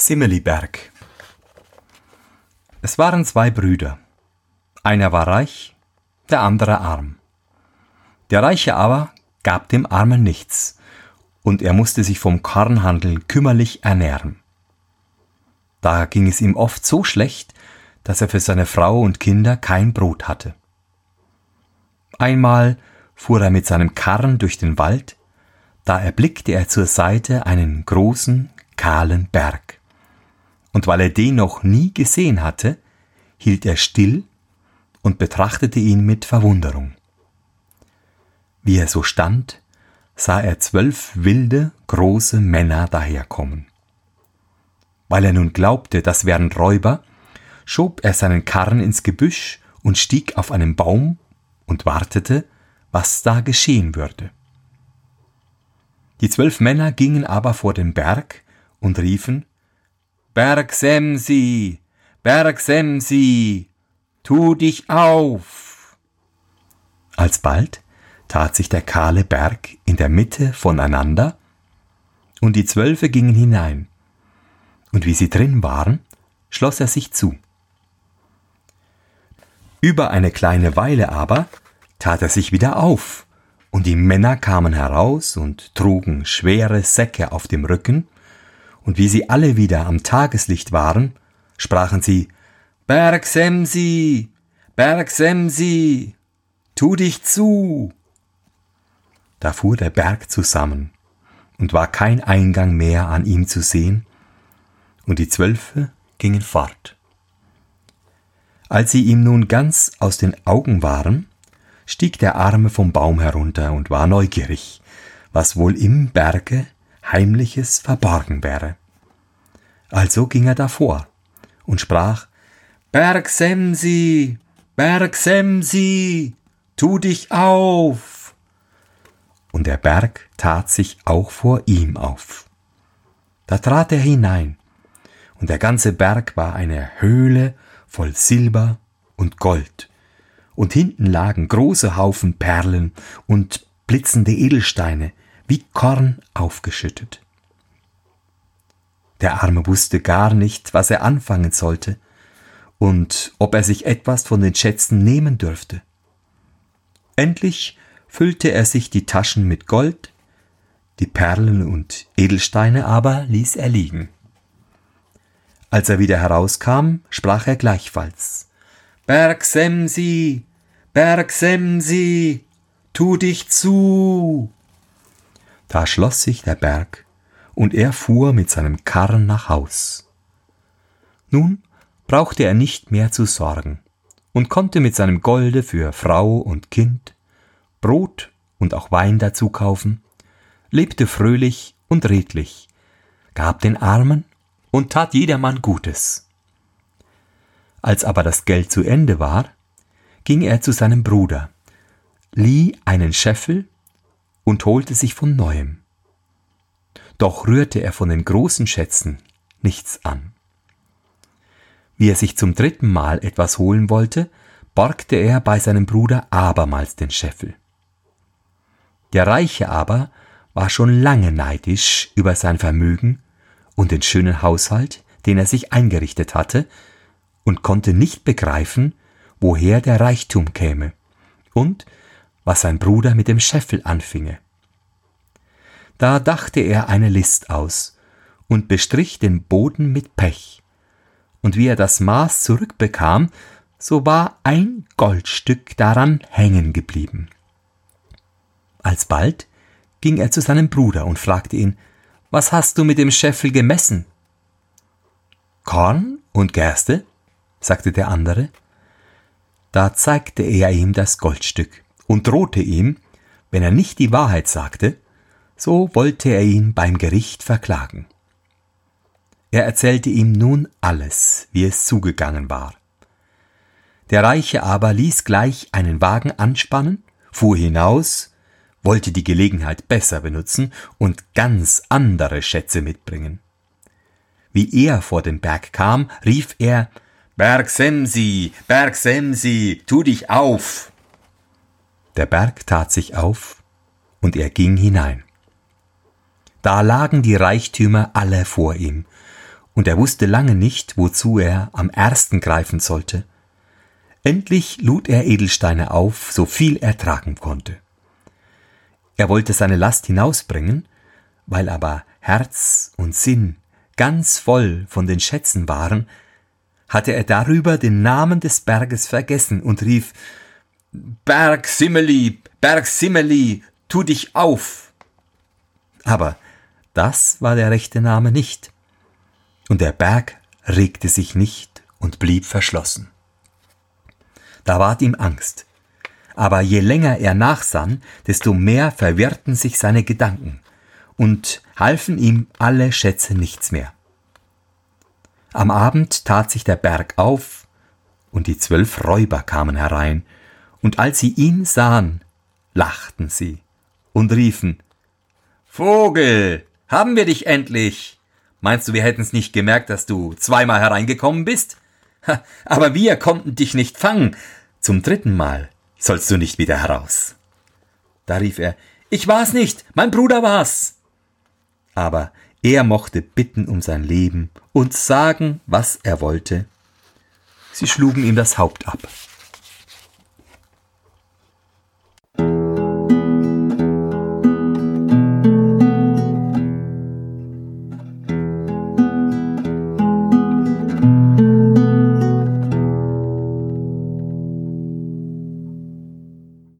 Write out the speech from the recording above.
Simmeliberg Es waren zwei Brüder. Einer war reich, der andere arm. Der Reiche aber gab dem Armen nichts, und er musste sich vom Kornhandel kümmerlich ernähren. Da ging es ihm oft so schlecht, dass er für seine Frau und Kinder kein Brot hatte. Einmal fuhr er mit seinem Karren durch den Wald, da erblickte er zur Seite einen großen, kahlen Berg. Und weil er den noch nie gesehen hatte, hielt er still und betrachtete ihn mit Verwunderung. Wie er so stand, sah er zwölf wilde, große Männer daherkommen. Weil er nun glaubte, das wären Räuber, schob er seinen Karren ins Gebüsch und stieg auf einen Baum und wartete, was da geschehen würde. Die zwölf Männer gingen aber vor den Berg und riefen Berg Semsi, Berg Semsi, tu dich auf. Alsbald tat sich der kahle Berg in der Mitte voneinander, und die Zwölfe gingen hinein, und wie sie drin waren, schloss er sich zu. Über eine kleine Weile aber tat er sich wieder auf, und die Männer kamen heraus und trugen schwere Säcke auf dem Rücken, und wie sie alle wieder am Tageslicht waren, sprachen sie Berg Semsi, Berg Semsi, tu dich zu. Da fuhr der Berg zusammen, und war kein Eingang mehr an ihm zu sehen, und die Zwölfe gingen fort. Als sie ihm nun ganz aus den Augen waren, stieg der Arme vom Baum herunter und war neugierig, was wohl im Berge Heimliches verborgen wäre. Also ging er davor und sprach Berg Semsi, Berg Semsi, tu dich auf und der Berg tat sich auch vor ihm auf. Da trat er hinein, und der ganze Berg war eine Höhle voll Silber und Gold, und hinten lagen große Haufen Perlen und blitzende Edelsteine, wie Korn aufgeschüttet. Der Arme wusste gar nicht, was er anfangen sollte und ob er sich etwas von den Schätzen nehmen dürfte. Endlich füllte er sich die Taschen mit Gold, die Perlen und Edelsteine aber ließ er liegen. Als er wieder herauskam, sprach er gleichfalls Berg Semsi, Berg Semsi, tu dich zu. Da schloss sich der Berg, und er fuhr mit seinem Karren nach Haus. Nun brauchte er nicht mehr zu sorgen und konnte mit seinem Golde für Frau und Kind Brot und auch Wein dazu kaufen, lebte fröhlich und redlich, gab den Armen und tat jedermann Gutes. Als aber das Geld zu Ende war, ging er zu seinem Bruder, lieh einen Scheffel und holte sich von neuem. Doch rührte er von den großen Schätzen nichts an. Wie er sich zum dritten Mal etwas holen wollte, borgte er bei seinem Bruder abermals den Scheffel. Der Reiche aber war schon lange neidisch über sein Vermögen und den schönen Haushalt, den er sich eingerichtet hatte, und konnte nicht begreifen, woher der Reichtum käme und was sein Bruder mit dem Scheffel anfinge. Da dachte er eine List aus und bestrich den Boden mit Pech, und wie er das Maß zurückbekam, so war ein Goldstück daran hängen geblieben. Alsbald ging er zu seinem Bruder und fragte ihn, Was hast du mit dem Scheffel gemessen? Korn und Gerste, sagte der andere. Da zeigte er ihm das Goldstück und drohte ihm, wenn er nicht die Wahrheit sagte, so wollte er ihn beim Gericht verklagen. Er erzählte ihm nun alles, wie es zugegangen war. Der Reiche aber ließ gleich einen Wagen anspannen, fuhr hinaus wollte die Gelegenheit besser benutzen und ganz andere Schätze mitbringen. Wie er vor den Berg kam, rief er Berg Semsi, Berg Semsi, tu dich auf. Der Berg tat sich auf, und er ging hinein. Da lagen die Reichtümer alle vor ihm, und er wusste lange nicht, wozu er am ersten greifen sollte. Endlich lud er Edelsteine auf, so viel er tragen konnte. Er wollte seine Last hinausbringen, weil aber Herz und Sinn ganz voll von den Schätzen waren, hatte er darüber den Namen des Berges vergessen und rief Berg Simmeli, Berg Simmeli, tu dich auf. Aber das war der rechte Name nicht. Und der Berg regte sich nicht und blieb verschlossen. Da ward ihm Angst. Aber je länger er nachsann, desto mehr verwirrten sich seine Gedanken und halfen ihm alle Schätze nichts mehr. Am Abend tat sich der Berg auf, und die zwölf Räuber kamen herein, und als sie ihn sahen, lachten sie und riefen Vogel, haben wir dich endlich. Meinst du, wir hätten's nicht gemerkt, dass du zweimal hereingekommen bist? Ha, aber wir konnten dich nicht fangen. Zum dritten Mal sollst du nicht wieder heraus. Da rief er, ich war's nicht, mein Bruder war's. Aber er mochte bitten um sein Leben und sagen, was er wollte. Sie schlugen ihm das Haupt ab.